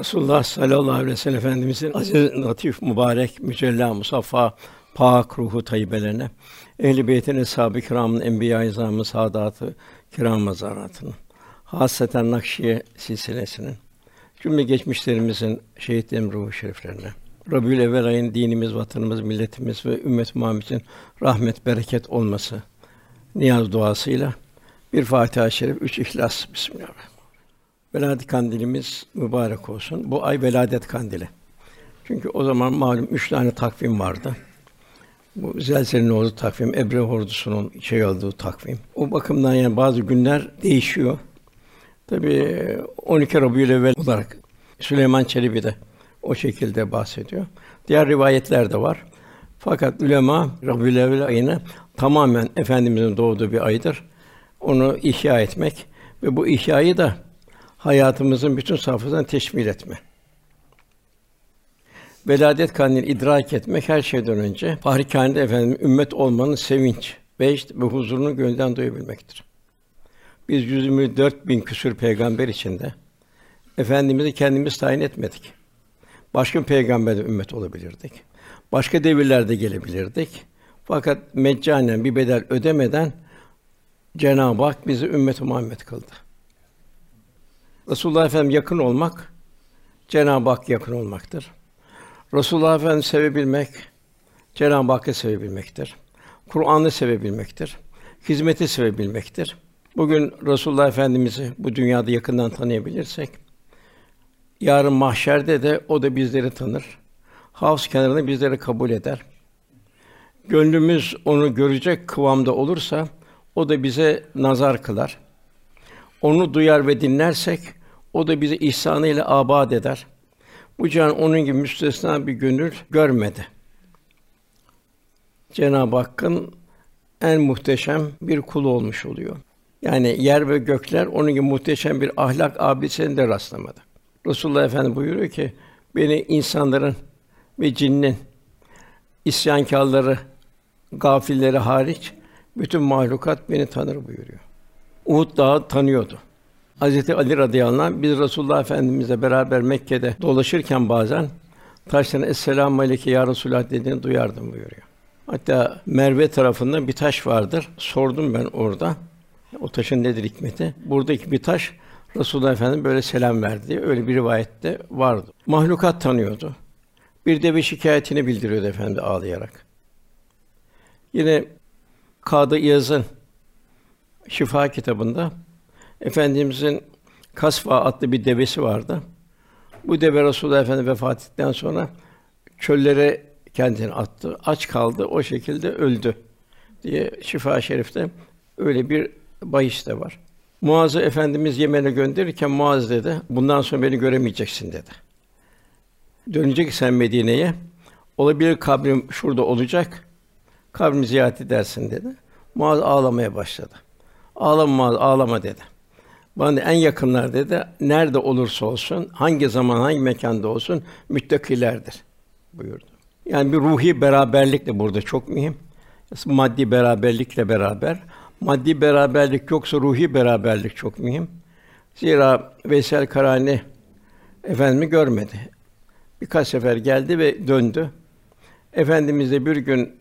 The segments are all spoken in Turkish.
Resulullah sallallahu aleyhi ve sellem Efendimizin aziz, latif, mübarek, mücella, musaffa, pak ruhu tayyibelerine, ehl-i beytin eshab-ı kiramın, enbiya-i izamın, saadatı kiram mazaratının, hasreten Nakşiye silsilesinin, cümle geçmişlerimizin, şehitlerin ruhu şeriflerine, Rabiül evvel ayın dinimiz, vatanımız, milletimiz ve ümmet Muhammed'in rahmet, bereket olması niyaz duasıyla bir Fatiha-i Şerif, üç İhlas. Bismillahirrahmanirrahim. Veladet kandilimiz mübarek olsun. Bu ay veladet kandili. Çünkü o zaman malum üç tane takvim vardı. Bu zelzelenin olduğu takvim, Ebre ordusunun şey olduğu takvim. O bakımdan yani bazı günler değişiyor. Tabi 12 Rabiülevvel olarak Süleyman Çelebi de o şekilde bahsediyor. Diğer rivayetler de var. Fakat ulema Rabiülevvel ayını tamamen efendimizin doğduğu bir aydır. Onu ihya etmek ve bu ihyayı da hayatımızın bütün safhasını teşmil etme. Veladet kandili idrak etmek her şeyden önce Fahri efendim ümmet olmanın sevinç, beşt ve huzurunu gönülden duyabilmektir. Biz 124 bin küsür peygamber içinde efendimizi kendimiz tayin etmedik. Başka bir peygamberden ümmet olabilirdik. Başka devirlerde gelebilirdik. Fakat meccanen bir bedel ödemeden Cenab-ı Hak bizi ümmet Muhammed kıldı. Resulullah Efendimiz yakın olmak Cenab-ı Hak yakın olmaktır. Resulullah Efendimiz sevebilmek Cenab-ı Hakk'ı sevebilmektir. Kur'an'ı sevebilmektir. Hizmeti sevebilmektir. Bugün Resulullah Efendimizi bu dünyada yakından tanıyabilirsek yarın mahşerde de o da bizleri tanır. Havz kenarında bizleri kabul eder. Gönlümüz onu görecek kıvamda olursa o da bize nazar kılar. Onu duyar ve dinlersek o da bizi ihsanıyla abad eder. Bu can onun gibi müstesna bir gönül görmedi. Cenab-ı Hakk'ın en muhteşem bir kulu olmuş oluyor. Yani yer ve gökler onun gibi muhteşem bir ahlak abidesine de rastlamadı. Resulullah Efendimiz buyuruyor ki beni insanların ve cinnin isyankârları, gafilleri hariç bütün mahlukat beni tanır buyuruyor. Uhud Dağı tanıyordu. Hazreti Ali radıyallahu anh biz Resulullah Efendimizle beraber Mekke'de dolaşırken bazen taşların "Esselamu aleyke ya Resulullah" dediğini duyardım buyuruyor. Hatta Merve tarafında bir taş vardır. Sordum ben orada. O taşın nedir hikmeti? Buradaki bir taş Resulullah Efendimiz böyle selam verdi öyle bir rivayette vardı. Mahlukat tanıyordu. Bir de bir şikayetini bildiriyordu efendi ağlayarak. Yine Kadı İyaz'ın Şifa kitabında Efendimizin Kasva adlı bir devesi vardı. Bu deve Resulullah Efendimiz vefat ettikten sonra çöllere kendini attı. Aç kaldı. O şekilde öldü diye Şifa Şerif'te öyle bir bahis de var. Muaz'ı Efendimiz Yemen'e gönderirken Muaz dedi, bundan sonra beni göremeyeceksin dedi. Dönecek sen Medine'ye. Olabilir kabrim şurada olacak. Kabrimi ziyaret edersin dedi. Muaz ağlamaya başladı. Ağlama Muaz, ağlama dedi. Bana en yakınlar dedi, nerede olursa olsun, hangi zaman, hangi mekanda olsun müttakilerdir buyurdu. Yani bir ruhi beraberlik de burada çok mühim. Maddi beraberlikle beraber. Maddi beraberlik yoksa ruhi beraberlik çok mühim. Zira Veysel Karani efendimi görmedi. Birkaç sefer geldi ve döndü. Efendimiz de bir gün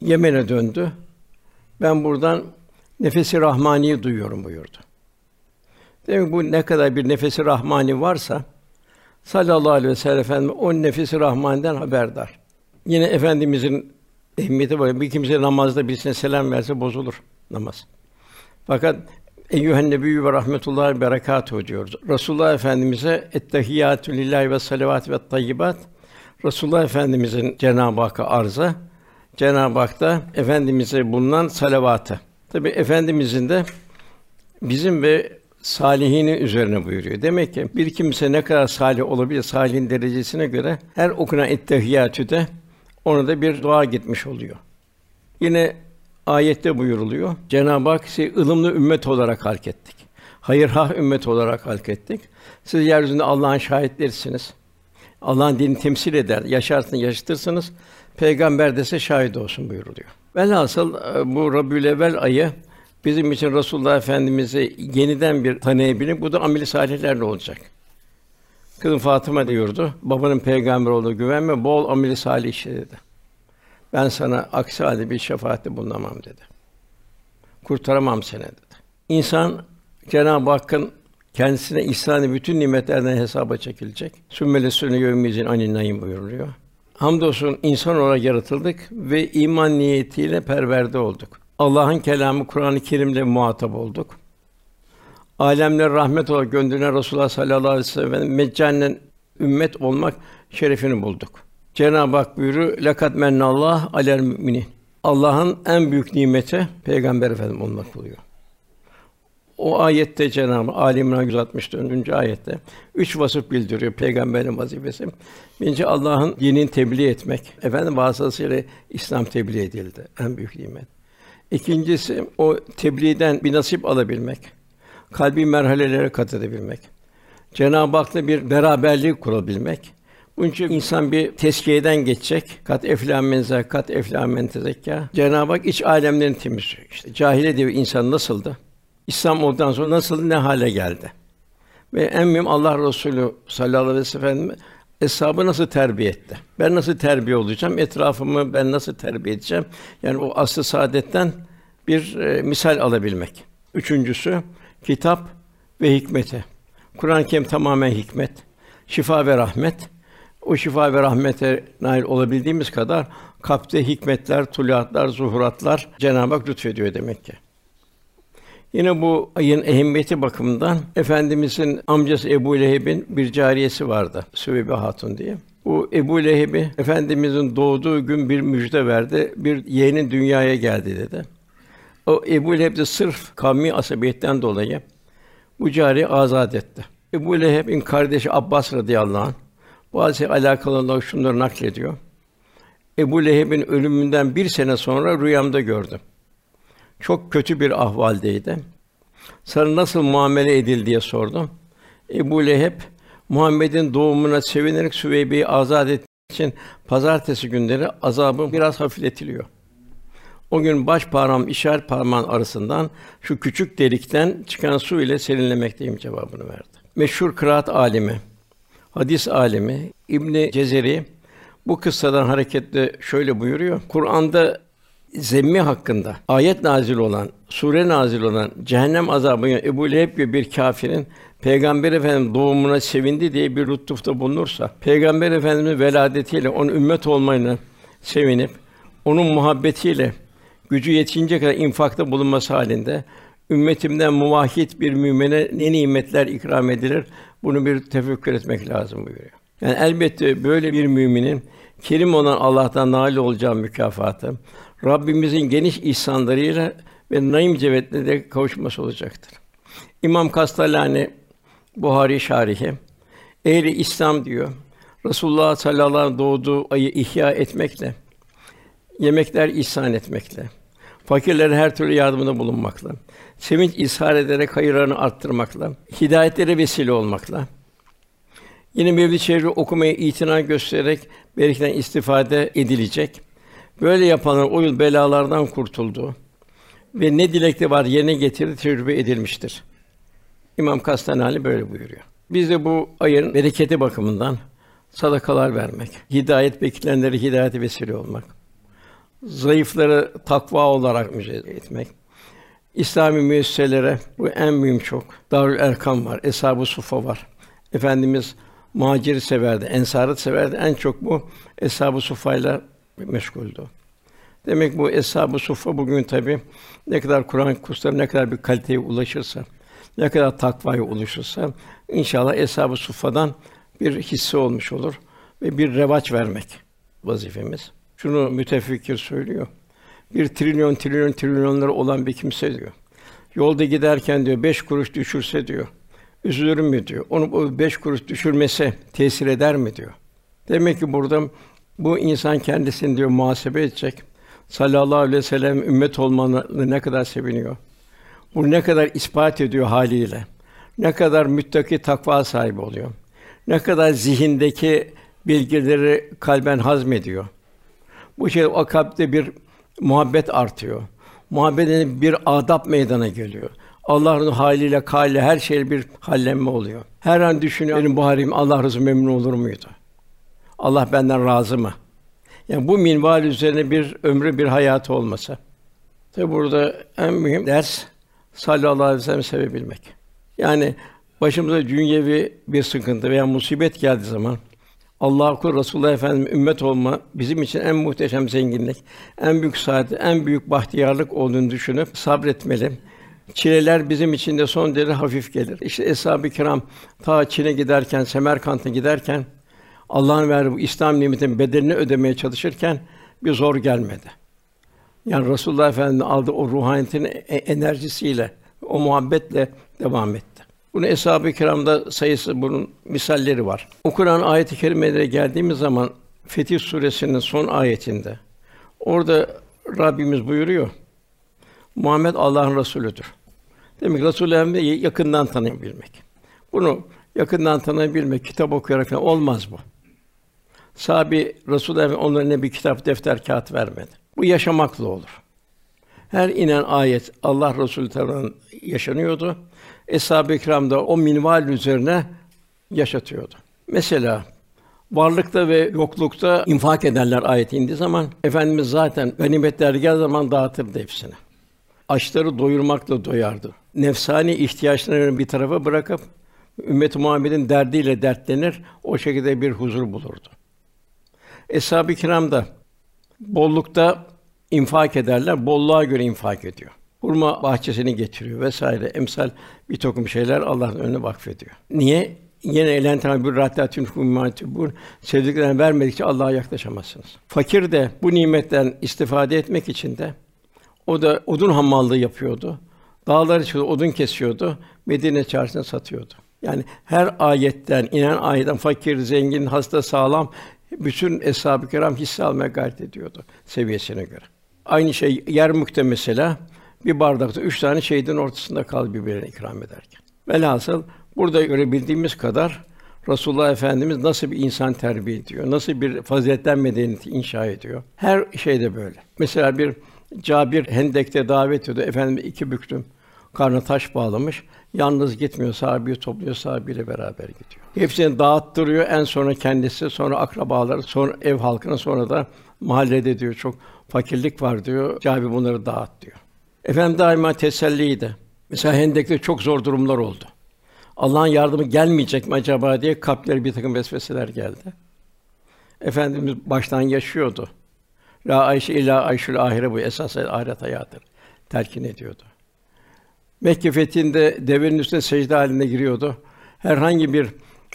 Yemen'e döndü. Ben buradan nefesi rahmani duyuyorum buyurdu. Demek bu ne kadar bir nefesi rahmani varsa sallallahu aleyhi ve sellem efendim o nefesi rahmaniden haberdar. Yine efendimizin ehemmiyeti var. Bir kimse namazda birisine selam verse bozulur namaz. Fakat Eyyühen Nebiyyü ve rahmetullahi berekatuhu diyoruz. Resulullah Efendimize ettehiyatü lillahi ve salavat ve tayyibat Resulullah Efendimizin Cenab-ı Hakk'a arzı, Cenab-ı Hak da efendimize bulunan salavatı. Tabi efendimizin de bizim ve salihini üzerine buyuruyor. Demek ki bir kimse ne kadar salih olabilir, salihin derecesine göre her okunan ettehiyatü de ona da bir dua gitmiş oluyor. Yine ayette buyuruluyor. Cenab-ı Hak sizi ılımlı ümmet olarak halk ettik. Hayırhah ümmet olarak halk ettik. Siz yeryüzünde Allah'ın şahitlerisiniz. Allah'ın dinini temsil eder, yaşarsınız, yaşatırsınız. Peygamber de size şahit olsun buyuruluyor. Velhasıl e, bu Rabiülevvel ayı bizim için Resulullah Efendimizi yeniden bir tanıyabilir. Bu da ameli salihlerle olacak. Kızım Fatıma diyordu. Babanın peygamber olduğu güvenme, bol ameli salih işle dedi. Ben sana aksi halde bir şefaatte bulunamam dedi. Kurtaramam seni dedi. İnsan Cenab-ı Hakk'ın kendisine ihsanı bütün nimetlerden hesaba çekilecek. Sümmele sünne yevmizin anin naim buyuruluyor. Hamdolsun insan olarak yaratıldık ve iman niyetiyle perverde olduk. Allah'ın kelamı Kur'an-ı Kerim'le muhatap olduk. Alemler rahmet olarak gönderilen Resulullah sallallahu aleyhi ve sellem meccanen ümmet olmak şerefini bulduk. Cenab-ı Hak buyuruyor: "Lekad mennallah alel müminin." Allah'ın en büyük nimeti Peygamber Efendimiz olmak oluyor. O ayette Cenab-ı Ali İmran 164. ayette üç vasıf bildiriyor peygamberin vazifesi. Birinci Allah'ın dinini tebliğ etmek. Efendim vasıtasıyla İslam tebliğ edildi. En büyük nimet. İkincisi o tebliğden bir nasip alabilmek. Kalbi merhalelere kat edebilmek. Cenab-ı Hak'la bir beraberlik kurabilmek. Bunun için insan bir tezkiyeden geçecek. Kat eflâ men kat eflâ men. Cenab-ı Hak iç alemlerini temizliyor. İşte cahile diyor insan nasıldı? İslam olduktan sonra nasıl ne hale geldi? Ve en mühim Allah Resulü sallallahu aleyhi ve sellem eshabı nasıl terbiye etti? Ben nasıl terbiye olacağım? Etrafımı ben nasıl terbiye edeceğim? Yani o aslı saadetten bir e, misal alabilmek. Üçüncüsü kitap ve hikmeti. Kur'an-ı Kerim tamamen hikmet, şifa ve rahmet. O şifa ve rahmete nail olabildiğimiz kadar kalpte hikmetler, tuluatlar, zuhuratlar Cenab-ı Hak lütfediyor demek ki. Yine bu ayın ehemmiyeti bakımından efendimizin amcası Ebu Leheb'in bir cariyesi vardı. Süveybe Hatun diye. Bu Ebu Leheb'i efendimizin doğduğu gün bir müjde verdi. Bir yeğenin dünyaya geldi dedi. O Ebu Leheb de sırf kavmi asabiyetten dolayı bu cariye azat etti. Ebu Leheb'in kardeşi Abbas radıyallahu anh hadise alakalı olarak şunları naklediyor. Ebu Leheb'in ölümünden bir sene sonra rüyamda gördüm. Çok kötü bir ahvaldeydi. Sana nasıl muamele edildi diye sordum. Ebu Leheb Muhammed'in doğumuna sevinerek Süveybe'yi azad ettiği için pazartesi günleri azabı biraz hafifletiliyor. O gün baş parmağım işaret parmağın arasından şu küçük delikten çıkan su ile serinlemekteyim cevabını verdi. Meşhur kıraat alimi, hadis alimi İbn Cezeri bu kıssadan hareketle şöyle buyuruyor. Kur'an'da zemmi hakkında ayet nazil olan, sure nazil olan cehennem azabını Ebu Leheb gibi bir kâfirin Peygamber Efendimiz doğumuna sevindi diye bir lütufta bulunursa, Peygamber Efendimiz veladetiyle onun ümmet olmayına sevinip onun muhabbetiyle gücü yetince kadar infakta bulunması halinde ümmetimden muvahhid bir mümine ne nimetler ikram edilir bunu bir tefekkür etmek lazım buyuruyor. Yani elbette böyle bir müminin kerim olan Allah'tan nail olacağı mükafatı, Rabbimizin geniş ihsanlarıyla ve naim cevetlerine kavuşması olacaktır. İmam Kastalani Buhari şarihi ehli İslam diyor. Resulullah sallallahu aleyhi ve doğduğu ayı ihya etmekle, yemekler ihsan etmekle, fakirlere her türlü yardımında bulunmakla, sevinç ishar ederek hayırlarını arttırmakla, hidayetlere vesile olmakla, yine Mevlid-i okumaya itina göstererek bereketen istifade edilecek. Böyle yapanlar o yıl belalardan kurtuldu ve ne dilekte var yerine getirdi tecrübe edilmiştir. İmam Kastanani böyle buyuruyor. Biz de bu ayın bereketi bakımından sadakalar vermek, hidayet bekleyenlere hidayete vesile olmak, zayıfları takva olarak müjde etmek, İslami müesseselere bu en mühim çok. Darül Erkam var, Eshab-ı Sufa var. Efendimiz muhaciri severdi, ensarı severdi. En çok bu Eshab-ı Sufa'yla meşguldü. Demek bu Eshab-ı Suffa bugün tabi ne kadar Kur'an kursları ne kadar bir kaliteye ulaşırsa, ne kadar takvaya ulaşırsa inşallah Eshab-ı Suffa'dan bir hisse olmuş olur ve bir revaç vermek vazifemiz. Şunu mütefekkir söylüyor. Bir trilyon trilyon trilyonları olan bir kimse diyor. Yolda giderken diyor beş kuruş düşürse diyor. Üzülür mü diyor. Onu o beş kuruş düşürmese tesir eder mi diyor. Demek ki burada bu insan kendisini diyor muhasebe edecek. Sallallahu aleyhi ve sellem ümmet olmanı ne kadar seviniyor. Bu ne kadar ispat ediyor haliyle. Ne kadar müttaki takva sahibi oluyor. Ne kadar zihindeki bilgileri kalben hazmediyor. Bu şey kalpte bir muhabbet artıyor. Muhabbetin bir adab meydana geliyor. Allah'ın haliyle, kâliyle her şey bir hallenme oluyor. Her an düşünüyor, benim bu halim Allah razı memnun olur muydu? Allah benden razı mı? Yani bu minval üzerine bir ömrü, bir hayatı olmasa. Tabi burada en mühim ders sallallahu aleyhi ve sellem sevebilmek. Yani başımıza dünyevi bir sıkıntı veya musibet geldiği zaman Allah kul Resulullah Efendimiz ümmet olma bizim için en muhteşem zenginlik, en büyük saadet, en büyük bahtiyarlık olduğunu düşünüp sabretmeli. Çileler bizim için de son derece hafif gelir. İşte eshab-ı kiram ta Çin'e giderken, Semerkant'a giderken Allah'ın verdiği İslam nimetinin bedelini ödemeye çalışırken bir zor gelmedi. Yani Resulullah Efendimiz aldığı o ruhaniyetin e- enerjisiyle, o muhabbetle devam etti. Bunu eshab-ı kiramda sayısı bunun misalleri var. O Kur'an ayet-i kerimelere geldiğimiz zaman Fetih suresinin son ayetinde orada Rabbimiz buyuruyor. Muhammed Allah'ın resulüdür. Demek Resulü yakından tanıyabilmek. Bunu yakından tanıyabilmek, kitap okuyarak falan olmaz bu. Sahabi Resulullah onlara bir kitap, defter, kağıt vermedi. Bu yaşamakla olur. Her inen ayet Allah Resulü tarafından yaşanıyordu. Eshab-ı Kiram da o minval üzerine yaşatıyordu. Mesela varlıkta ve yoklukta infak ederler ayet indiği zaman efendimiz zaten ganimetler geldiği zaman dağıtırdı hepsini. Açları doyurmakla doyardı. Nefsani ihtiyaçlarını bir tarafa bırakıp ümmet Muhammed'in derdiyle dertlenir, o şekilde bir huzur bulurdu. Eshab-ı Kiram da bollukta infak ederler, bolluğa göre infak ediyor. Hurma bahçesini getiriyor vesaire. Emsal bir takım şeyler Allah'ın önüne vakfediyor. Niye? Yine elen bir rahtatün hummatü bu sevdiklerine vermedikçe Allah'a yaklaşamazsınız. Fakir de bu nimetten istifade etmek için de o da odun hamallığı yapıyordu. Dağları çıkıyordu, odun kesiyordu. Medine çarşısına satıyordu. Yani her ayetten, inen ayetten fakir, zengin, hasta, sağlam bütün eshab-ı kiram hisse almaya gayret ediyordu seviyesine göre. Aynı şey Yermük'te mesela bir bardakta üç tane şehidin ortasında kal birbirine ikram ederken. Velhasıl burada görebildiğimiz kadar Rasulullah Efendimiz nasıl bir insan terbiye ediyor, nasıl bir faziletten medeniyeti inşa ediyor. Her şeyde böyle. Mesela bir Cabir Hendek'te davet ediyordu. Efendim iki büktüm. Karnı taş bağlamış. Yalnız gitmiyor. Sahabeyi topluyor, sahabeyle beraber gidiyor. Hepsini dağıttırıyor. En sonra kendisi, sonra akrabaları, sonra ev halkına, sonra da mahallede diyor çok fakirlik var diyor. Cabir bunları dağıt diyor. Efendim daima teselliydi. Mesela Hendek'te çok zor durumlar oldu. Allah'ın yardımı gelmeyecek mi acaba diye kalpleri bir takım vesveseler geldi. Efendimiz baştan yaşıyordu. La Ayşe ila Ayşül ahire bu esas ahiret hayatıdır. Telkin ediyordu. Mekke fethinde devenin üstüne secde halinde giriyordu. Herhangi bir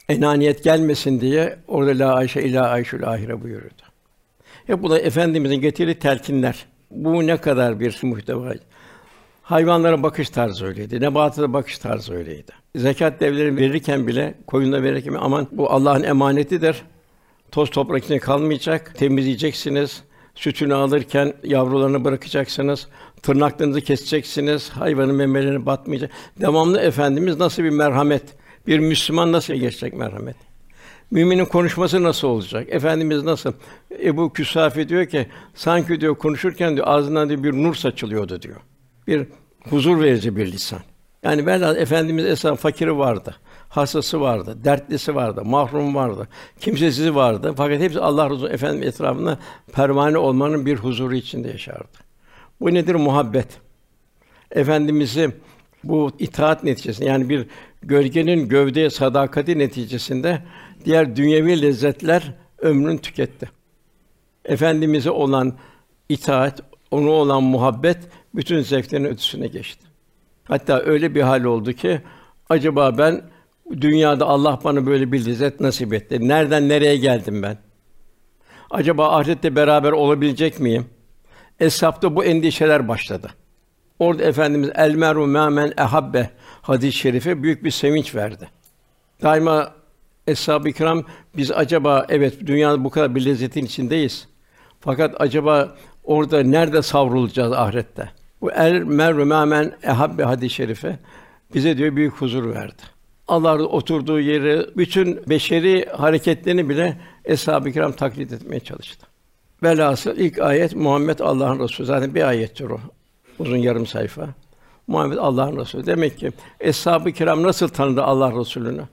enaniyet gelmesin diye orada la Ayşe ila Ayşül ahire buyuruyordu. Hep bu da efendimizin getirdiği telkinler. Bu ne kadar bir muhteva. Hayvanlara bakış tarzı öyleydi. Nebata bakış tarzı öyleydi. Zekat devleri verirken bile, koyunla verirken aman bu Allah'ın emanetidir. Toz toprak içinde kalmayacak. Temizleyeceksiniz. Sütünü alırken yavrularını bırakacaksınız. Tırnaklarınızı keseceksiniz. Hayvanın memelerine batmayacak. Devamlı efendimiz nasıl bir merhamet? Bir Müslüman nasıl geçecek merhamet? Müminin konuşması nasıl olacak? Efendimiz nasıl? Ebu Küsafi diyor ki sanki diyor konuşurken diyor ağzından diyor bir nur saçılıyordu diyor. Bir huzur verici bir lisan. Yani velhâsıl efendimiz esas fakiri vardı, hastası vardı, dertlisi vardı, mahrum vardı, kimsesizi vardı. Fakat hepsi Allah razı efendim etrafında pervane olmanın bir huzuru içinde yaşardı. Bu nedir? Muhabbet. Efendimizi bu itaat neticesinde yani bir gölgenin gövdeye sadakati neticesinde diğer dünyevi lezzetler ömrünü tüketti. Efendimize olan itaat, onu olan muhabbet bütün zevklerin ötesine geçti. Hatta öyle bir hal oldu ki acaba ben dünyada Allah bana böyle bir lezzet nasip etti. Nereden nereye geldim ben? Acaba ahirette beraber olabilecek miyim? Eshapta bu endişeler başladı. Orada efendimiz el meru men ehabbe hadis-i şerife büyük bir sevinç verdi. Daima eshab-ı kiram biz acaba evet dünyada bu kadar bir lezzetin içindeyiz. Fakat acaba orada nerede savrulacağız ahirette? Bu el merru men ehabbe hadis-i şerife bize diyor büyük huzur verdi. Allah oturduğu yeri, bütün beşeri hareketlerini bile eshab-ı kiram taklit etmeye çalıştı. Velhasıl ilk ayet Muhammed Allah'ın Resulü. Zaten bir ayettir o. Uzun yarım sayfa. Muhammed Allah'ın Resulü. Demek ki eshab-ı kiram nasıl tanıdı Allah Resulü'nü?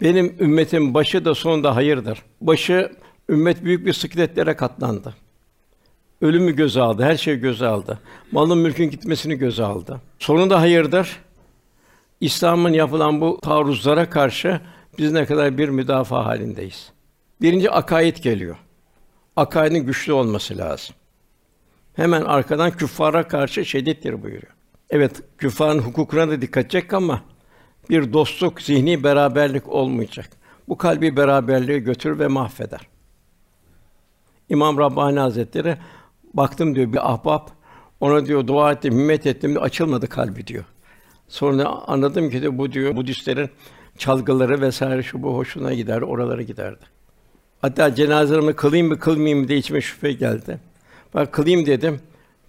Benim ümmetim başı da sonu da hayırdır. Başı ümmet büyük bir sıkletlere katlandı. Ölümü göze aldı, her şeyi göze aldı. Malın mülkün gitmesini göze aldı. Sonunda hayırdır. İslam'ın yapılan bu taarruzlara karşı biz ne kadar bir müdafaa halindeyiz. Birinci akaid geliyor. Akaidin güçlü olması lazım. Hemen arkadan küffara karşı şiddettir buyuruyor. Evet, küffarın hukukuna da dikkat edecek ama bir dostluk, zihni beraberlik olmayacak. Bu kalbi beraberliğe götür ve mahveder. İmam Rabbani Hazretleri baktım diyor bir ahbap ona diyor dua ettim, himmet ettim de açılmadı kalbi diyor. Sonra anladım ki de bu diyor Budistlerin çalgıları vesaire şu bu hoşuna gider, oralara giderdi. Hatta cenazelerimi kılayım mı kılmayayım mı diye içime şüphe geldi. Bak kılayım dedim.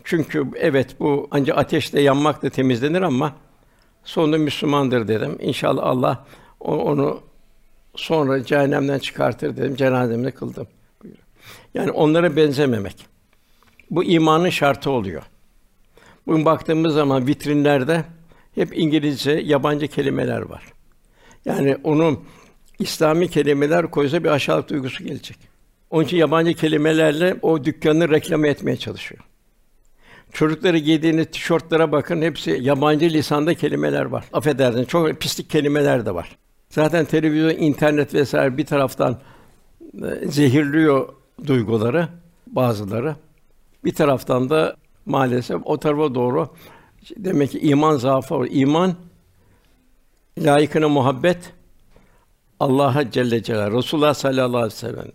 Çünkü evet bu ancak ateşle yanmakla temizlenir ama sonunda Müslümandır dedim. İnşallah Allah onu sonra cehennemden çıkartır dedim. Cenazemde kıldım. Buyuruyor. Yani onlara benzememek. Bu imanın şartı oluyor. Bugün baktığımız zaman vitrinlerde hep İngilizce, yabancı kelimeler var. Yani onu İslami kelimeler koysa bir aşağılık duygusu gelecek. Onun için yabancı kelimelerle o dükkanı reklam etmeye çalışıyor. Çocukları giydiğiniz tişörtlere bakın, hepsi yabancı lisanda kelimeler var. Affedersiniz, çok pislik kelimeler de var. Zaten televizyon, internet vesaire bir taraftan e, zehirliyor duyguları bazıları. Bir taraftan da maalesef o tarafa doğru demek ki iman zaafı var. İman layıkına muhabbet Allah'a Celle Celal, Resulullah sallallahu aleyhi ve sellem,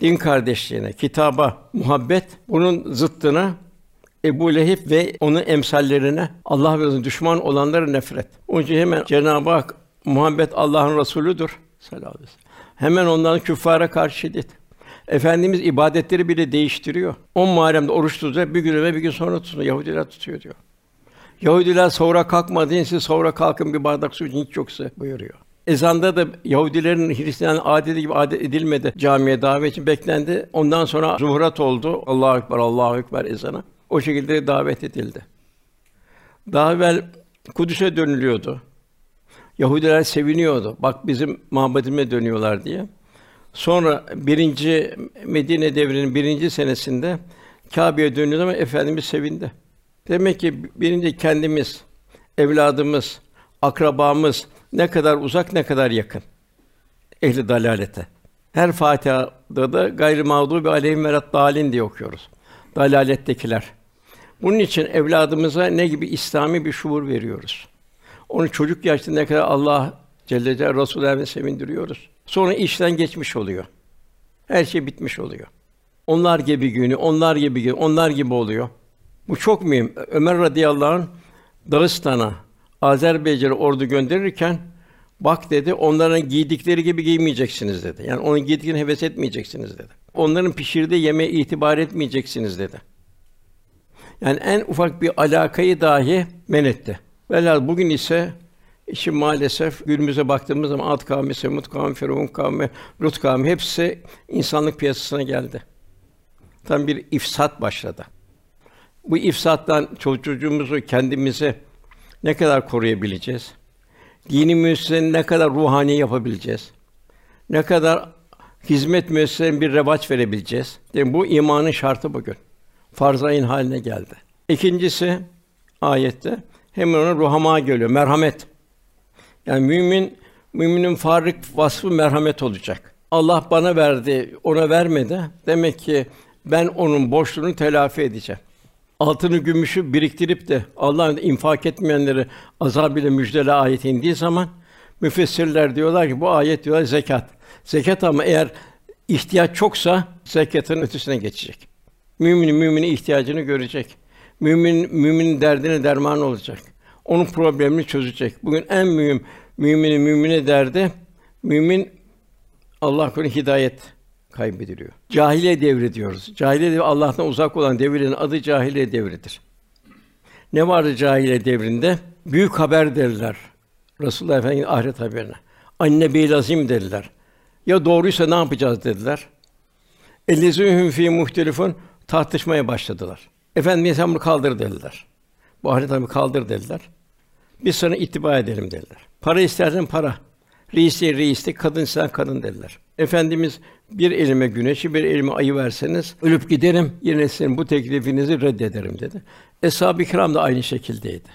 din kardeşliğine, kitaba muhabbet, bunun zıttına Ebu Leheb ve onun emsallerine Allah ve düşman olanlara nefret. Onun için hemen Cenab-ı Hak muhabbet Allah'ın Resulüdür sallallahu aleyhi ve sellem. Hemen onların küffara karşı şiddet. Efendimiz ibadetleri bile değiştiriyor. On Muharrem'de oruç tutacak, bir gün ve bir gün sonra tutun. Yahudiler tutuyor diyor. Yahudiler sonra kalkmadın, siz sonra kalkın bir bardak su hiç yoksa buyuruyor. Ezanda da Yahudilerin Hristiyan adeti gibi adet edilmedi. Camiye davet için beklendi. Ondan sonra zuhurat oldu. Allahu ekber, Allahu ekber ezana. O şekilde davet edildi. Daha evvel Kudüs'e dönülüyordu. Yahudiler seviniyordu. Bak bizim mabedime dönüyorlar diye. Sonra birinci Medine devrinin birinci senesinde Kâbe'ye dönüyordu ama Efendimiz sevindi. Demek ki birinci kendimiz, evladımız, akrabamız ne kadar uzak ne kadar yakın. Ehli dalalete. Her Fatiha'da da gayrı mağdubi aleyhim ve dalin diye okuyoruz. Dalalettekiler. Bunun için evladımıza ne gibi İslami bir şuur veriyoruz. Onu çocuk yaşta ne kadar Allah Celle Celaluhu Resulü'ne sevindiriyoruz. Sonra işten geçmiş oluyor. Her şey bitmiş oluyor. Onlar gibi günü, onlar gibi günü, onlar gibi oluyor. Bu çok mühim. Ömer radıyallahu anh Dağıstan'a Azerbaycan'a ordu gönderirken bak dedi onların giydikleri gibi giymeyeceksiniz dedi. Yani onun giydiklerini heves etmeyeceksiniz dedi. Onların pişirdiği yemeğe itibar etmeyeceksiniz dedi. Yani en ufak bir alakayı dahi men etti. Velhâsıl bugün ise işi maalesef günümüze baktığımız zaman Ad kavmi, Semud kavmi, Firavun kavmi, Lut kavmi hepsi insanlık piyasasına geldi. Tam bir ifsat başladı. Bu ifsattan çocuğumuzu, kendimizi ne kadar koruyabileceğiz? Dini müesseseni ne kadar ruhani yapabileceğiz? Ne kadar hizmet müesseselerine bir revaç verebileceğiz? Yani bu imanın şartı bugün. Farz ayın haline geldi. İkincisi ayette hemen ona ruhama geliyor. Merhamet. Yani mümin müminin farik vasfı merhamet olacak. Allah bana verdi, ona vermedi. Demek ki ben onun borçluğunu telafi edeceğim. Altını gümüşü biriktirip de Allah'ın infak etmeyenleri azab ile müjdele ayet indiği zaman müfessirler diyorlar ki bu ayet diyorlar zekat. Zekat ama eğer ihtiyaç çoksa zekatın ötesine geçecek. Mümin müminin ihtiyacını görecek. Mümin müminin derdine derman olacak. Onun problemini çözecek. Bugün en mühim müminin mümine derdi mümin Allah korusun hidayet kaybediliyor. Cahiliye devri diyoruz. Cahiliye devri Allah'tan uzak olan devrin adı cahiliye devridir. Ne vardı cahiliye devrinde? Büyük haber derler. Resulullah Efendimiz ahiret haberine. Anne bey lazim dediler. Ya doğruysa ne yapacağız dediler. Ellezûhüm fî muhtelifun tartışmaya başladılar. Efendimiz sen bunu kaldır dediler. Bu ahiret haberi kaldır dediler. Biz sana ittiba edelim dediler. Para istersen para. Reis değil reis değil, kadın dediler. Efendimiz bir elime güneşi, bir elime ayı verseniz ölüp giderim, yine sizin bu teklifinizi reddederim dedi. Eshab-ı kiram da aynı şekildeydi.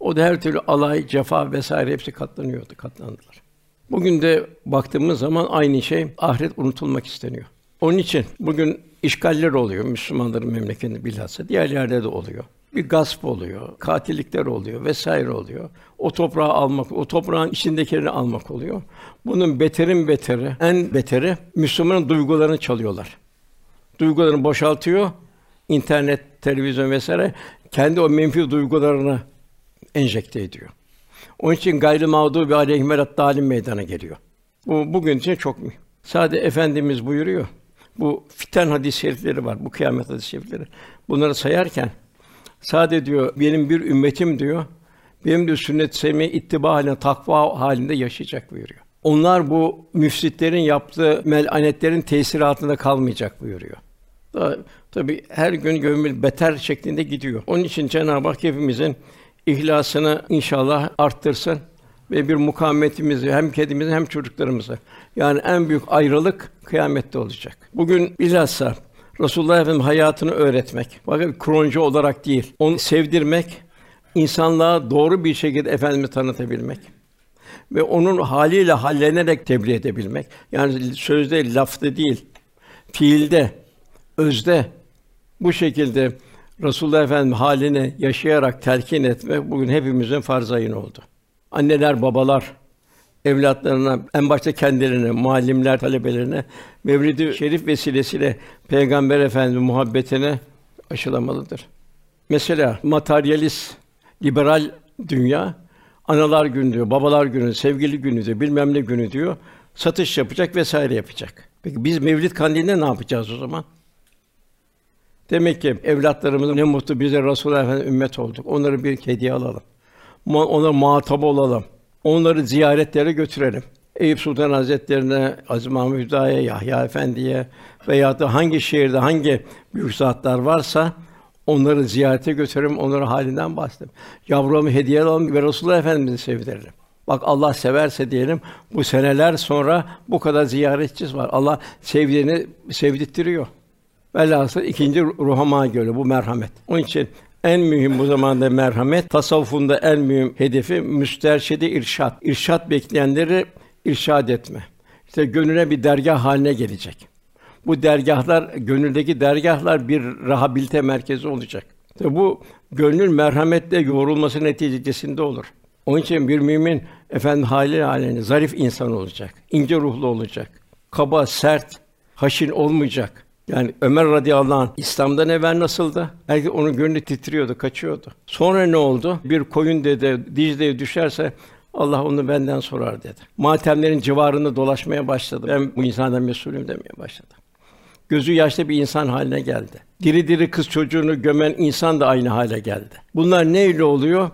O da her türlü alay, cefa vesaire hepsi katlanıyordu, katlandılar. Bugün de baktığımız zaman aynı şey ahiret unutulmak isteniyor. Onun için bugün işgaller oluyor Müslümanların memleketinde bilhassa diğer yerlerde de oluyor. Bir gasp oluyor, katillikler oluyor vesaire oluyor. O toprağı almak, o toprağın içindekileri almak oluyor. Bunun beterin beteri, en beteri Müslümanın duygularını çalıyorlar. Duygularını boşaltıyor. internet, televizyon vesaire kendi o menfi duygularını enjekte ediyor. Onun için gayrı mağdubi aleyhimerat dalim meydana geliyor. Bu bugün için çok mühim. Sade Efendimiz buyuruyor. Bu fiten hadis-i şerifleri var, bu kıyamet hadis-i şerifleri. Bunları sayarken sade diyor benim bir ümmetim diyor. Benim de sünnet sevmeye ittiba halinde, takva halinde yaşayacak buyuruyor. Onlar bu müfsitlerin yaptığı melanetlerin tesiri altında kalmayacak buyuruyor. Daha, tabi her gün gömül beter şeklinde gidiyor. Onun için Cenab-ı Hak hepimizin ihlasını inşallah arttırsın ve bir mukavemetimizi hem kendimizi hem çocuklarımızı. Yani en büyük ayrılık kıyamette olacak. Bugün bilhassa Resulullah Efendimiz hayatını öğretmek. Bakın kroncu olarak değil, onu sevdirmek, insanlığa doğru bir şekilde efendimi tanıtabilmek ve onun haliyle hallenerek tebliğ edebilmek. Yani sözde, lafta değil, fiilde, özde bu şekilde Resulullah Efendimiz halini yaşayarak telkin etmek bugün hepimizin farz ayını oldu. Anneler, babalar evlatlarına, en başta kendilerine, muallimler, talebelerine Mevlid-i Şerif vesilesiyle Peygamber Efendimiz muhabbetine aşılamalıdır. Mesela materyalist, liberal dünya analar günü diyor, babalar günü, sevgili günü diyor, bilmem ne günü diyor. Satış yapacak vesaire yapacak. Peki biz Mevlid Kandili'nde ne yapacağız o zaman? Demek ki evlatlarımız ne mutlu bize Resulullah Efendimiz ümmet olduk. Onları bir hediye alalım. Onlara muhatap olalım. Onları ziyaretlere götürelim. Eyüp Sultan Hazretlerine, Aziz Mahmud Hüdayi'ye, Yahya Efendi'ye veya da hangi şehirde hangi büyük zatlar varsa onları ziyarete götürelim, onları halinden bahsedelim. Yavrumu hediye alalım ve Resulullah Efendimiz'i sevdirelim. Bak Allah severse diyelim bu seneler sonra bu kadar ziyaretçiz var. Allah sevdiğini sevdirtiyor. Velhasıl ikinci ruhama göre bu merhamet. Onun için en mühim bu zamanda merhamet, tasavvufun da en mühim hedefi müsterşidi irşat. İrşat bekleyenleri irşad etme. İşte gönüle bir dergah haline gelecek. Bu dergahlar, gönüldeki dergahlar bir rehabilite merkezi olacak. İşte bu gönül merhametle yoğrulması neticesinde olur. Onun için bir mümin efendi hali halinde zarif insan olacak, ince ruhlu olacak, kaba, sert, haşin olmayacak. Yani Ömer radıyallahu anh İslam'dan evvel nasıldı? Belki onun gönlü titriyordu, kaçıyordu. Sonra ne oldu? Bir koyun dedi Dicle'ye düşerse Allah onu benden sorar dedi. Matemlerin civarında dolaşmaya başladı. Ben bu insandan mesulüm demeye başladı. Gözü yaşlı bir insan haline geldi. Diri diri kız çocuğunu gömen insan da aynı hale geldi. Bunlar neyle oluyor?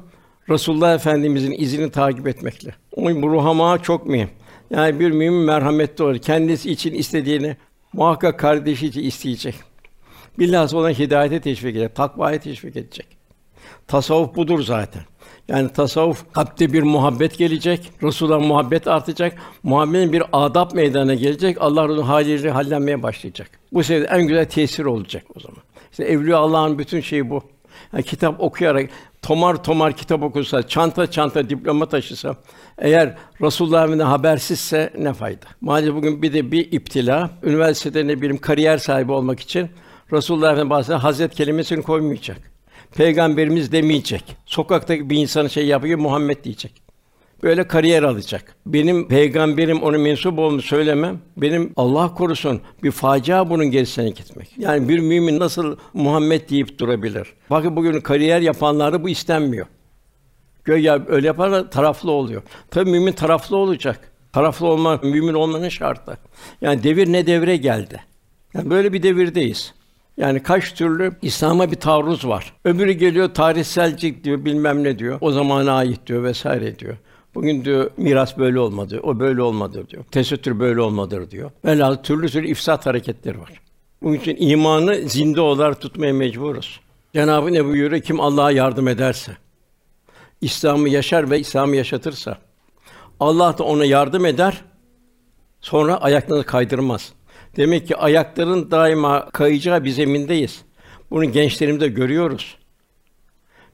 Resulullah Efendimizin izini takip etmekle. O ruhama çok mühim. Yani bir mümin merhametli olur. Kendisi için istediğini muhakkak kardeşi isteyecek. Bilhassa ona hidayete teşvik edecek, takvaya teşvik edecek. Tasavvuf budur zaten. Yani tasavvuf kalpte bir muhabbet gelecek, Resulullah'a muhabbet artacak, muhabbetin bir adab meydana gelecek, Allah onun haliyle hallenmeye başlayacak. Bu sefer en güzel tesir olacak o zaman. İşte Evliya Allah'ın bütün şeyi bu. Yani kitap okuyarak tomar tomar kitap okusa, çanta çanta diploma taşısa, eğer Resulullah Efendimiz'den habersizse ne fayda? Maalesef bugün bir de bir iptila, üniversitede ne bileyim kariyer sahibi olmak için Resulullah Efendimiz bahsediyor, Hazret kelimesini koymayacak. Peygamberimiz demeyecek. Sokaktaki bir insanı şey yapıyor, Muhammed diyecek. Böyle kariyer alacak. Benim peygamberim onu mensup olduğunu söylemem. Benim Allah korusun bir facia bunun gerisine gitmek. Yani bir mümin nasıl Muhammed deyip durabilir? Bakın bugün kariyer yapanlarda bu istenmiyor. Göya öyle yaparlar taraflı oluyor. Tabii mümin taraflı olacak. Taraflı olma mümin olmanın şartı. Yani devir ne devre geldi. Yani böyle bir devirdeyiz. Yani kaç türlü İslam'a bir taarruz var. Öbürü geliyor tarihselcik diyor, bilmem ne diyor. O zamana ait diyor vesaire diyor. Bugün diyor miras böyle olmadı, o böyle olmadı diyor. Tesettür böyle olmadır diyor. Velhâsıl türlü türlü ifsat hareketleri var. Bunun için imanı zinde olarak tutmaya mecburuz. Cenabı ne buyuruyor? Kim Allah'a yardım ederse, İslam'ı yaşar ve İslam'ı yaşatırsa Allah da ona yardım eder. Sonra ayaklarını kaydırmaz. Demek ki ayakların daima kayacağı bir zemindeyiz. Bunu gençlerimde görüyoruz.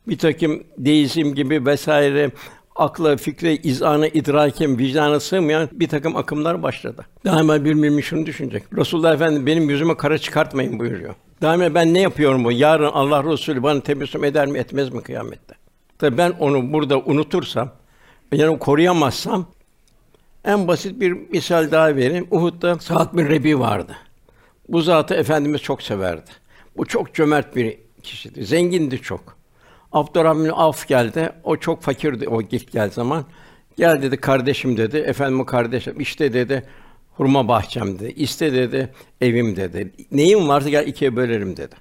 Bir takım deizm gibi vesaire akla, fikre, izana, idrakem, vicdana sığmayan bir takım akımlar başladı. Daima bir mümin şunu düşünecek. Resulullah Efendimiz benim yüzüme kara çıkartmayın buyuruyor. Daima ben ne yapıyorum bu? Yarın Allah Resulü bana tebessüm eder mi etmez mi kıyamette? Tabii ben onu burada unutursam, yani koruyamazsam en basit bir misal daha vereyim. Uhud'da Sa'd bin Rebi vardı. Bu zatı efendimiz çok severdi. Bu çok cömert bir kişiydi. Zengindi çok. Abdurrahman Af geldi. O çok fakirdi o ilk gel zaman. Gel dedi kardeşim dedi. Efendim kardeşim işte dedi hurma bahçem dedi. İste dedi evim dedi. Neyim varsa gel ikiye bölerim dedi.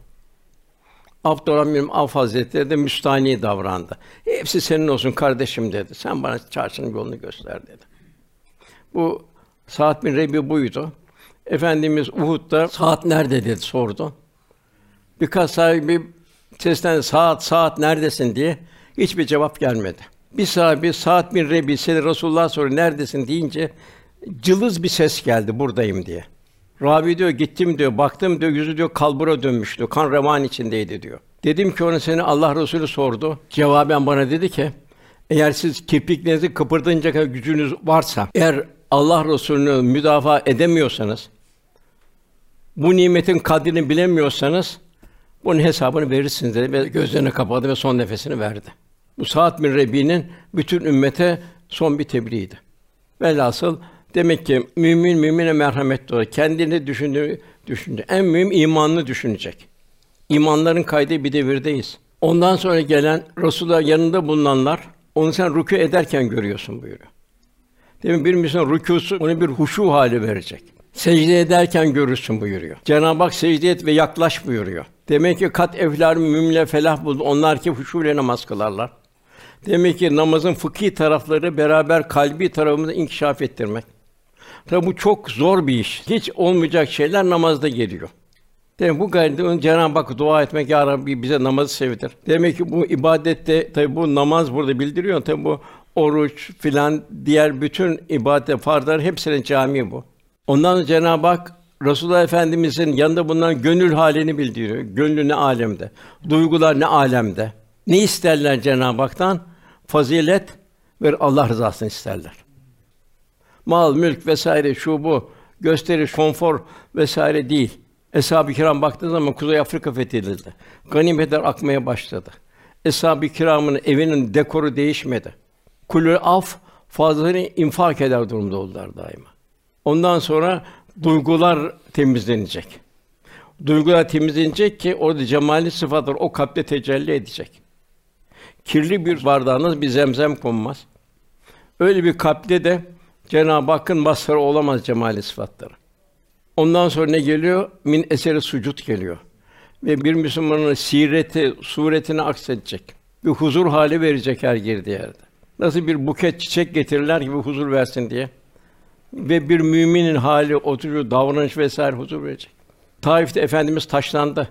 Abdurrahman Af Hazretleri de müstani davrandı. Hepsi senin olsun kardeşim dedi. Sen bana çarşının yolunu göster dedi. Bu Saat bin Rebi buydu. Efendimiz Uhud'da saat nerede dedi sordu. Birkaç sahibi seslendi saat saat neredesin diye hiçbir cevap gelmedi. Bir sahibi saat bin Rebi seni Resulullah soruyor neredesin deyince cılız bir ses geldi buradayım diye. Rabi diyor gittim diyor baktım diyor yüzü diyor kalbura dönmüştü kan revan içindeydi diyor. Dedim ki ona seni Allah Resulü sordu. Cevaben bana dedi ki eğer siz kirpiklerinizi kıpırdayınca kadar gücünüz varsa, eğer Allah Resulü'nü müdafaa edemiyorsanız, bu nimetin kadrini bilemiyorsanız, bunun hesabını verirsiniz dedi ve gözlerini kapadı ve son nefesini verdi. Bu Sa'd bin Rebi'nin bütün ümmete son bir tebliğiydi. Velhasıl demek ki mümin mümine merhamet olur. Kendini düşündüğü düşünce. En mühim imanını düşünecek. İmanların kaydığı bir devirdeyiz. Ondan sonra gelen Resulullah yanında bulunanlar onu sen rükû ederken görüyorsun buyuruyor. Demin bir Müslüman rükûsu onu bir huşu hali verecek. Secde ederken görürsün buyuruyor. Cenab-ı Hak secde et ve yaklaş buyuruyor. Demek ki kat eflar mümle felah buldu. Onlar ki huşuyla namaz kılarlar. Demek ki namazın fıkhi tarafları beraber kalbi tarafımızı inkişaf ettirmek. Tabi bu çok zor bir iş. Hiç olmayacak şeyler namazda geliyor. Demek bu gayreti Cenab-ı Hak dua etmek ya Rabbi bize namazı sevdir. Demek ki bu ibadette tabi bu namaz burada bildiriyor. Tabi bu oruç filan diğer bütün ibadet farzlar hepsinin cami bu. Ondan Cenab-ı Hak Resulullah Efendimizin yanında bulunan gönül halini bildiriyor. Gönlü ne alemde, duygular ne alemde. Ne isterler Cenab-ı Hak'tan? Fazilet ve Allah rızasını isterler. Mal, mülk vesaire şu bu gösteriş, konfor vesaire değil. Eshab-ı Kiram baktığı zaman Kuzey Afrika fethedildi. Ganimetler akmaya başladı. Eshab-ı Kiram'ın evinin dekoru değişmedi. Kulü af fazlalarını infak eder durumda oldular daima. Ondan sonra duygular temizlenecek. Duygular temizlenecek ki orada cemali sıfatlar o kalpte tecelli edecek. Kirli bir bardağınız bir zemzem konmaz. Öyle bir kalpte de Cenab-ı Hakk'ın mazharı olamaz cemali sıfatları. Ondan sonra ne geliyor? Min eseri sucud geliyor. Ve bir Müslümanın sireti, suretini aksedecek. Bir huzur hali verecek her girdiği yerde. Nasıl bir buket çiçek getirirler gibi huzur versin diye. Ve bir müminin hali, oturuyor, davranış vesaire huzur verecek. Taif'te efendimiz taşlandı.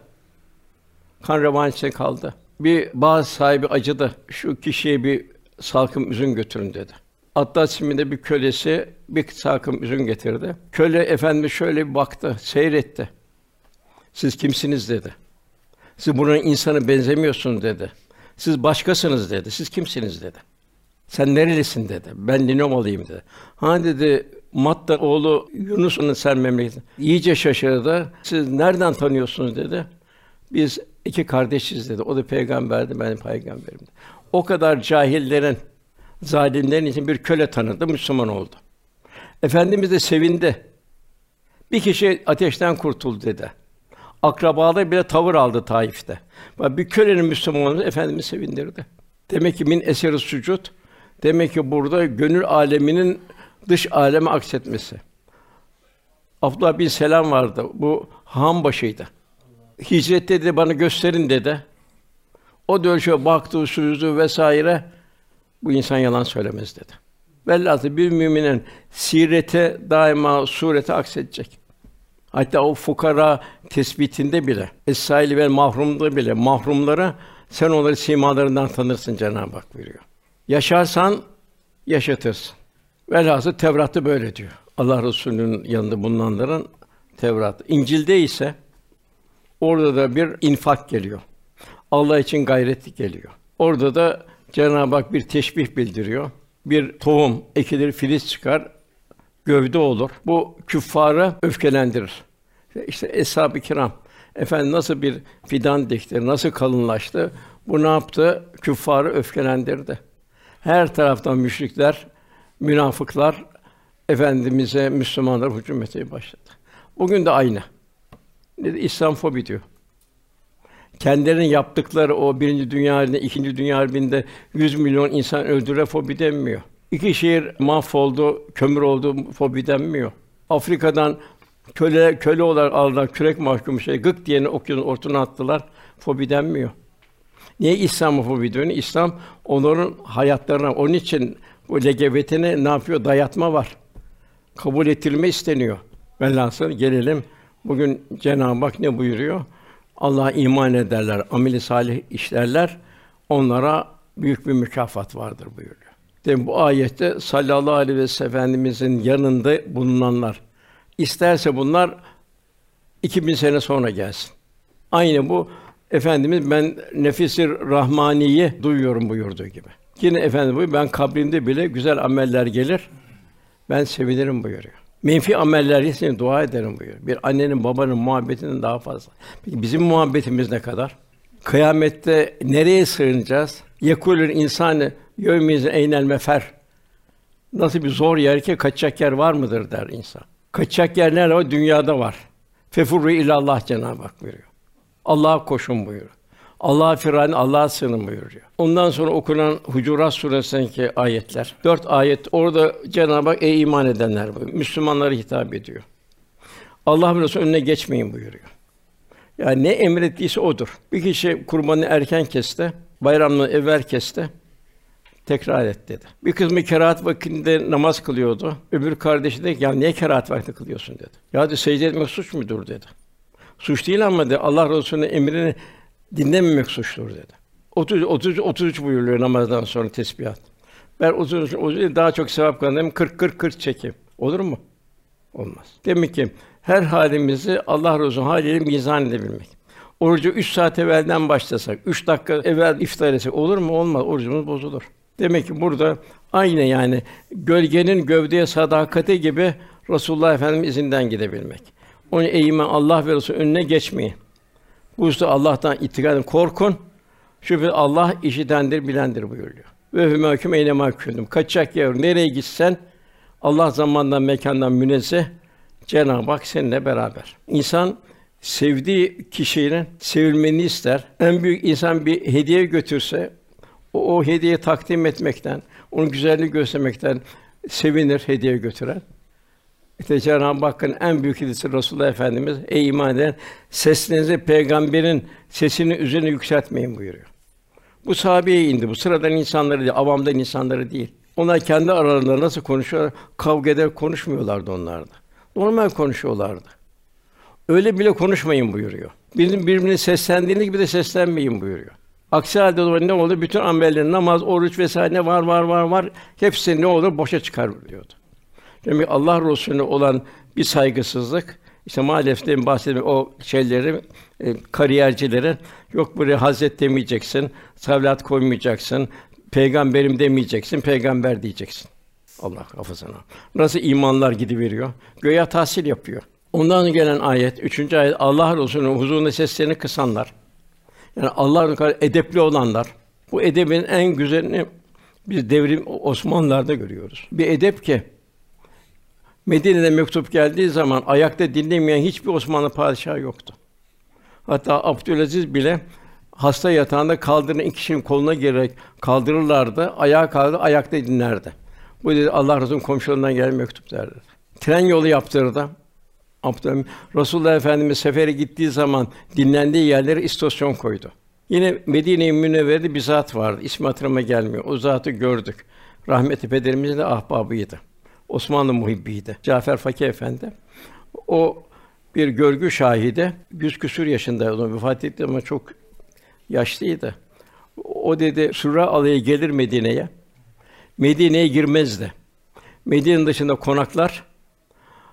Kan revan içinde kaldı. Bir bazı sahibi acıdı. Şu kişiye bir salkım üzüm götürün dedi. Attas isminde bir kölesi bir sakım üzüm getirdi. Köle efendi şöyle bir baktı, seyretti. Siz kimsiniz dedi. Siz buranın insanı benzemiyorsunuz dedi. Siz başkasınız dedi. Siz kimsiniz dedi. Sen nerelisin dedi. Ben Linomalıyım dedi. Ha dedi Matta oğlu Yunus'un sen memleketi. İyice şaşırdı. Siz nereden tanıyorsunuz dedi. Biz iki kardeşiz dedi. O da peygamberdi, ben de peygamberim. O kadar cahillerin zalimlerin için bir köle tanıdı, Müslüman oldu. Efendimiz de sevindi. Bir kişi ateşten kurtuldu dedi. Akrabaları bile tavır aldı Taif'te. Bir kölenin Müslüman olması Efendimiz sevindirdi. Demek ki min eseri sucud. Demek ki burada gönül aleminin dış aleme aksetmesi. Abdullah bin Selam vardı. Bu han başıydı. Hicrette de bana gösterin dedi. O da öyle şöyle baktı, süzdü vesaire. Bu insan yalan söylemez dedi. Velhâsıl bir müminin sirete daima surete aksedecek. Hatta o fukara tespitinde bile, es-saili ve mahrumda bile mahrumlara sen onları simalarından tanırsın Cenab-ı Hak veriyor. Yaşarsan yaşatırsın. Velhasıl Tevrat'ta böyle diyor. Allah Resulü'nün yanında bulunanların Tevrat. İncil'de ise orada da bir infak geliyor. Allah için gayretli geliyor. Orada da Cenab-ı Hak bir teşbih bildiriyor. Bir tohum ekilir, filiz çıkar, gövde olur. Bu küffarı öfkelendirir. İşte eshab-ı kiram efendim nasıl bir fidan dikti, nasıl kalınlaştı? Bu ne yaptı? Küffarı öfkelendirdi. Her taraftan müşrikler, münafıklar efendimize, Müslümanlar hücum etmeye başladı. Bugün de aynı. Ne İslam fobi diyor. Kendilerinin yaptıkları o birinci dünya harbinde, ikinci dünya harbinde 100 milyon insan öldüre fobi denmiyor. İki şehir mahvoldu, kömür oldu, fobi denmiyor. Afrika'dan köle köle olarak aldılar, kürek mahkumu şey, gık diyeni okyanus ortuna attılar, fobi denmiyor. Niye İslam fobi diyor? İslam onların hayatlarına, onun için bu legebetine ne yapıyor? Dayatma var. Kabul ettirme isteniyor. Velhasıl gelelim bugün Cenab-ı Hak ne buyuruyor? Allah'a iman ederler, ameli salih işlerler, onlara büyük bir mükafat vardır buyuruyor. Demek bu ayette sallallahu aleyhi ve sellem efendimizin yanında bulunanlar isterse bunlar 2000 sene sonra gelsin. Aynı bu efendimiz ben nefisir rahmaniyi duyuyorum buyurduğu gibi. Yine efendim bu ben kabrimde bile güzel ameller gelir. Ben sevinirim buyuruyor. Menfi ameller için dua ederim buyuruyor. Bir annenin babanın muhabbetinden daha fazla. Peki bizim muhabbetimiz ne kadar? Kıyamette nereye sığınacağız? Yekulül insanı yevmize eynel mefer. Nasıl bir zor yer ki kaçacak yer var mıdır der insan. Kaçacak yer nerede var? Dünyada var. Fefurru ilallah Cenab-ı Hak buyuruyor. Allah'a koşun buyuruyor. Allah'a firan, Allah'a sığının buyuruyor. Ondan sonra okunan Hucurat Suresi'ndeki ayetler. Dört ayet orada Cenab-ı Hak ey iman edenler buyuruyor. Müslümanlara hitap ediyor. Allah Resulü önüne geçmeyin buyuruyor. Yani ne emrettiyse odur. Bir kişi kurbanı erken kesti, bayramını evvel kesti. Tekrar et dedi. Bir kısmı kerahat vaktinde namaz kılıyordu. Öbür kardeşi de ya niye kerahat vakti kılıyorsun dedi. Ya de secde etmek suç mudur dedi. Suç değil ama de Allah Resulü'nün emrini dinlememek suçtur dedi. 30 30 33 buyuruyor namazdan sonra tesbihat. Ben 30 30 daha çok sevap kazanayım 40 40 40 çekeyim. Olur mu? Olmaz. Demek ki her halimizi Allah Resulü haliyle mizan edebilmek. Orucu 3 saat evvelden başlasak, 3 dakika evvel iftar etsek olur mu? Olmaz. Orucumuz bozulur. Demek ki burada aynı yani gölgenin gövdeye sadakati gibi Resulullah Efendimiz izinden gidebilmek. Onun eğimen Allah ve Resulü önüne geçmeyin. Bu hususta Allah'tan itikad edin, korkun. Şüphe Allah işitendir, bilendir buyuruyor. Ve hü mahkum eyne mahkumdum. Kaçacak yer nereye gitsen Allah zamandan mekandan münezzeh Cenab-ı Hak seninle beraber. İnsan sevdiği kişinin sevilmeni ister. En büyük insan bir hediye götürse o, o hediye takdim etmekten, onun güzelliğini göstermekten sevinir hediye götüren. İşte Cenab-ı Hakk'ın en büyük hediyesi Resulullah Efendimiz ey iman eden seslerinizi peygamberin sesini üzerine yükseltmeyin buyuruyor. Bu sahabeye indi. Bu sıradan insanları değil, avamdan insanları değil. Onlar kendi aralarında nasıl konuşuyor? Kavga eder konuşmuyorlardı onlar da. Normal konuşuyorlardı. Öyle bile konuşmayın buyuruyor. Birinin birbirine seslendiğiniz gibi de seslenmeyin buyuruyor. Aksi halde o ne olur? Bütün amellerin namaz, oruç vesaire ne var var var var hepsi ne olur? Boşa çıkar diyordu. Demek Allah Resulüne olan bir saygısızlık işte maalesef demin bahsettiğim o şeyleri e, kariyercilerin yok buraya hazret demeyeceksin, savlat koymayacaksın, peygamberim demeyeceksin, peygamber diyeceksin. Allah hafızana. Nasıl imanlar gidiveriyor? Göya tahsil yapıyor. Ondan gelen ayet, üçüncü ayet Allah Resulü'nün huzurunda seslerini kısanlar. Yani Allah'ın kadar edepli olanlar. Bu edebin en güzelini biz devrim Osmanlılar'da görüyoruz. Bir edep ki Medine'de mektup geldiği zaman ayakta dinlemeyen hiçbir Osmanlı padişahı yoktu. Hatta Abdülaziz bile hasta yatağında kaldırın iki kişinin koluna girerek kaldırırlardı. Ayağa kaldı, ayakta dinlerdi. Bu dedi Allah Resulü'nün komşularından gelen mektup derdi. Tren yolu yaptırdı. Abdülhamid Resulullah Efendimiz sefere gittiği zaman dinlendiği yerlere istasyon koydu. Yine Medine-i Münevvere'de bir zat vardı. İsmi hatırıma gelmiyor. O zatı gördük. Rahmetli pederimizin de ahbabıydı. Osmanlı muhibbiydi. Cafer Fakih Efendi. O bir görgü şahidi. Yüz küsur yaşında o vefat etti ama çok yaşlıydı. O dedi Sura alayı gelir Medine'ye. Medine'ye girmezdi. Medine'nin dışında konaklar,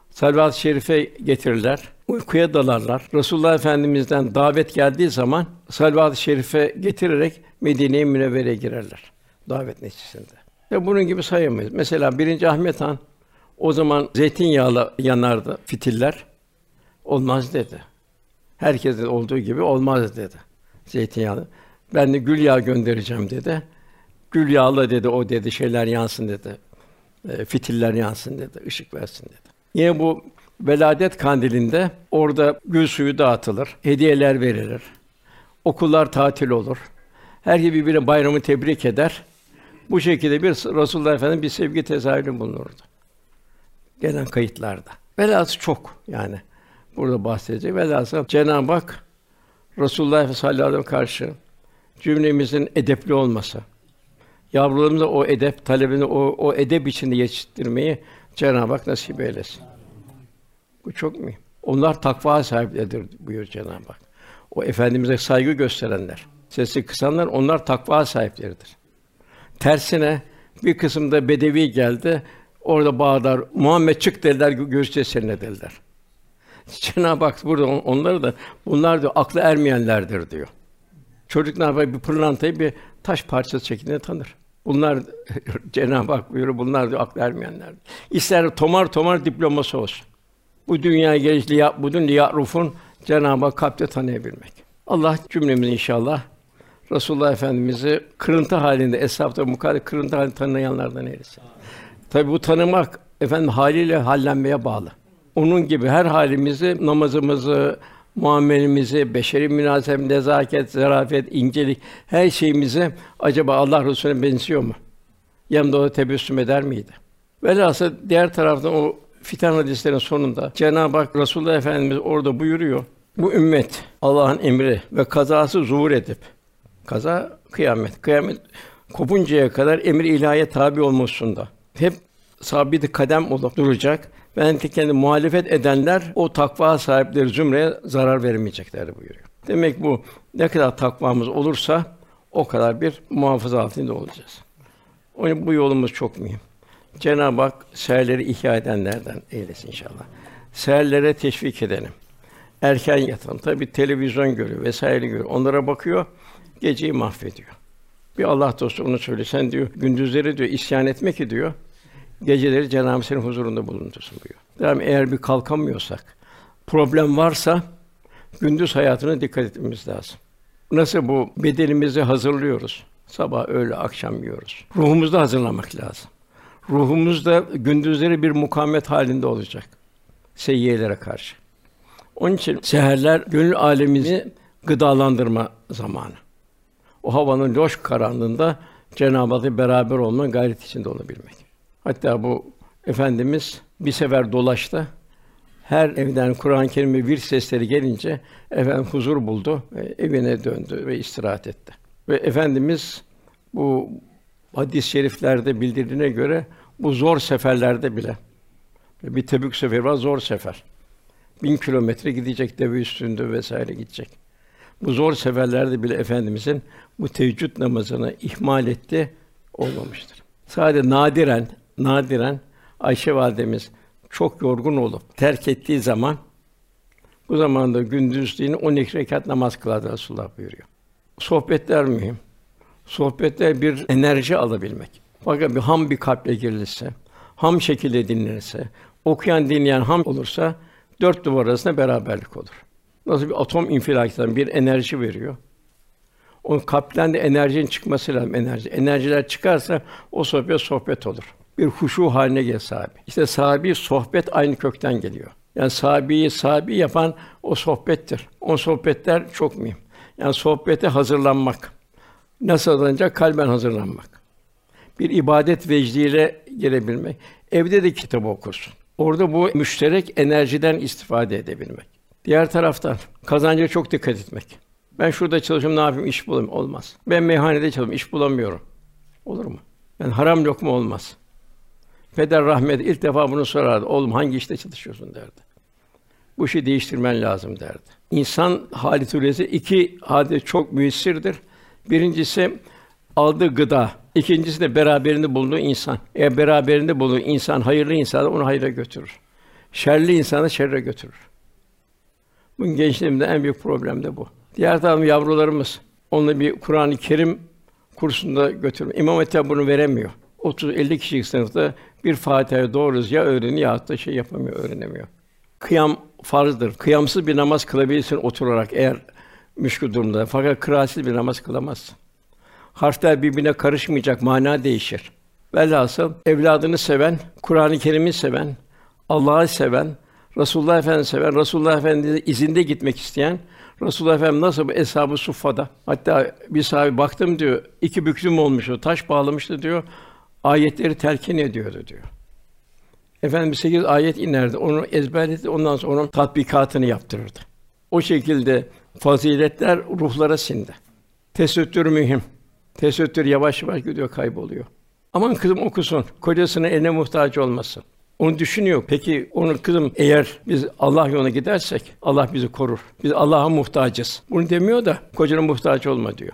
Salavat-ı Şerife getirirler, uykuya dalarlar. Resulullah Efendimiz'den davet geldiği zaman Salavat-ı Şerife getirerek Medine-i Münevvere'ye girerler davet neticesinde. Ve bunun gibi sayamayız. Mesela birinci Ahmet Han o zaman zeytinyağla yanardı fitiller. Olmaz dedi. Herkesin olduğu gibi olmaz dedi. Zeytinyağlı. Ben de gül yağı göndereceğim dedi. Gül yağla dedi o dedi şeyler yansın dedi. E, fitiller yansın dedi, ışık versin dedi. Yine bu veladet kandilinde orada gül suyu dağıtılır, hediyeler verilir. Okullar tatil olur. Herkes birbirine bayramı tebrik eder. Bu şekilde bir Resulullah Efendimiz bir sevgi tezahürü bulunurdu. Gelen kayıtlarda. Velası çok yani. Burada bahsedecek. Velası Cenab-ı Hak Resulullah sallallahu aleyhi karşı cümlemizin edepli olması, yavrularımıza o edep talebini o, o edep içinde yetiştirmeyi Cenab-ı Hak nasip eylesin. Bu çok mühim. Onlar takva sahipleridir buyur Cenab-ı Hak. O efendimize saygı gösterenler, sesi kısanlar onlar takva sahipleridir. Tersine bir kısımda bedevi geldi. Orada bağlar Muhammed çık dediler görüşeceğiz seninle dediler. Cenab-ı Hak burada onları da bunlar diyor aklı ermeyenlerdir diyor. Çocuk ne yapar? Bir pırlantayı bir taş parçası şeklinde tanır. Bunlar Cenab-ı Hak buyuruyor, bunlar diyor aklı ermeyenler. İster tomar tomar diploması olsun. Bu dünya gelişli ya budun rufun Cenab-ı Hak kalpte tanıyabilmek. Allah cümlemizi inşallah Resulullah Efendimizi kırıntı halinde eshabta mukaddes kırıntı halinde tanıyanlardan eylesin. Tabi bu tanımak efendim haliyle hallenmeye bağlı. Onun gibi her halimizi, namazımızı, muamelemizi, beşeri münasebet, nezaket, zarafet, incelik her şeyimizi acaba Allah Resulüne benziyor mu? Yanında o tebessüm eder miydi? Velhasıl diğer taraftan o fitan hadislerin sonunda Cenab-ı Hak Resulullah Efendimiz orada buyuruyor. Bu ümmet Allah'ın emri ve kazası zuhur edip kaza kıyamet. Kıyamet kopuncaya kadar emir ilahiye tabi olmasında hep sabit kadem olup duracak. Ben kendi muhalefet edenler o takva sahipleri zümreye zarar vermeyecekler buyuruyor. Demek bu ne kadar takvamız olursa o kadar bir muhafaza altında olacağız. Onun bu yolumuz çok mühim. Cenab-ı Hak seherleri ihya edenlerden eylesin inşallah. Seherlere teşvik edelim. Erken yatalım. Tabi televizyon görüyor vesaire görüyor. Onlara bakıyor, geceyi mahvediyor. Bir Allah dostu onu söyle. Sen diyor gündüzleri diyor isyan etmek diyor. Geceleri Cenab-ı senin huzurunda bulundursun diyor. Yani eğer bir kalkamıyorsak, problem varsa gündüz hayatına dikkat etmemiz lazım. Nasıl bu bedenimizi hazırlıyoruz? Sabah, öğle, akşam yiyoruz. Ruhumuzu da hazırlamak lazım. Ruhumuz da gündüzleri bir mukamet halinde olacak. Seyyiyelere karşı. Onun için seherler gönül alemini gıdalandırma zamanı. O havanın loş karanlığında Cenab-ı Hak'la beraber olma gayret içinde olabilmek. Hatta bu efendimiz bir sefer dolaştı. Her evden Kur'an-ı Kerim ve sesleri gelince efendim huzur buldu ve evine döndü ve istirahat etti. Ve efendimiz bu hadis-i şeriflerde bildirdiğine göre bu zor seferlerde bile bir Tebük seferi var zor sefer. Bin kilometre gidecek deve üstünde vesaire gidecek. Bu zor seferlerde bile efendimizin bu teheccüd namazını ihmal etti olmamıştır. Sadece nadiren nadiren Ayşe validemiz çok yorgun olup terk ettiği zaman bu zamanda gündüzliğini 12 rekat namaz kılardı Resulullah buyuruyor. Sohbetler mühim. Sohbetler bir enerji alabilmek. Fakat bir ham bir kalple girilirse, ham şekilde dinlenirse, okuyan dinleyen ham olursa dört duvar arasında beraberlik olur. Nasıl bir atom infilakından bir enerji veriyor. O kalpten de enerjinin çıkması lazım enerji. Enerjiler çıkarsa o sohbet sohbet olur. Bir huşu haline gelir sahibi. İşte sahibi sohbet aynı kökten geliyor. Yani sahibiyi sahibi yapan o sohbettir. O sohbetler çok mühim. Yani sohbete hazırlanmak. Nasıl hazırlanacak? Kalben hazırlanmak. Bir ibadet vecdiyle gelebilmek. Evde de kitap okursun. Orada bu müşterek enerjiden istifade edebilmek. Diğer taraftan kazanca çok dikkat etmek. Ben şurada çalışıyorum, ne yapayım? İş bulayım. Olmaz. Ben meyhanede çalışıyorum, iş bulamıyorum. Olur mu? Ben haram lokma olmaz. Peder rahmet ilk defa bunu sorardı. Oğlum hangi işte çalışıyorsun derdi. Bu işi değiştirmen lazım derdi. İnsan hali türesi iki halde çok müessirdir. Birincisi aldığı gıda, İkincisi de beraberinde bulunduğu insan. Eğer beraberinde bulunduğu insan hayırlı insan onu hayra götürür. Şerli insanı şerre götürür. Bugün gençliğimde en büyük problem de bu. Diğer taraftan yavrularımız onunla bir Kur'an-ı Kerim kursunda götürme. İmam Hatip bunu veremiyor. 30-50 kişilik sınıfta bir Fatiha'yı doğru ya öğreniyor ya da şey yapamıyor, öğrenemiyor. Kıyam farzdır. Kıyamsız bir namaz kılabilirsin oturarak eğer müşkül durumda. Fakat kıraatsiz bir namaz kılamazsın. Harfler birbirine karışmayacak, mana değişir. Velhasıl evladını seven, Kur'an-ı Kerim'i seven, Allah'ı seven, Resulullah Efendimizi seven, Resulullah Efendimiz'in izinde gitmek isteyen, Resulullah Efendimiz nasıl bu eshab-ı suffada. Hatta bir sahabe baktım diyor, iki büklüm olmuştu, taş bağlamıştı diyor. Ayetleri telkin ediyordu diyor. Efendimiz sekiz ayet inerdi. Onu ezberledi. Ondan sonra onun tatbikatını yaptırırdı. O şekilde faziletler ruhlara sindi. Tesettür mühim. Tesettür yavaş yavaş gidiyor, kayboluyor. Aman kızım okusun, kocasının eline muhtaç olmasın. Onu düşünüyor. Peki onun kızım eğer biz Allah yoluna gidersek Allah bizi korur. Biz Allah'a muhtacız. Bunu demiyor da kocana muhtaç olma diyor.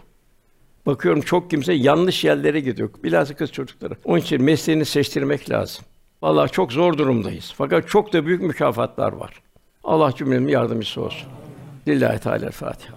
Bakıyorum çok kimse yanlış yerlere gidiyor. Bilhassa kız çocukları. Onun için mesleğini seçtirmek lazım. Vallahi çok zor durumdayız. Fakat çok da büyük mükafatlar var. Allah cümlenin yardımcısı olsun. Lillahi Teala Fatiha.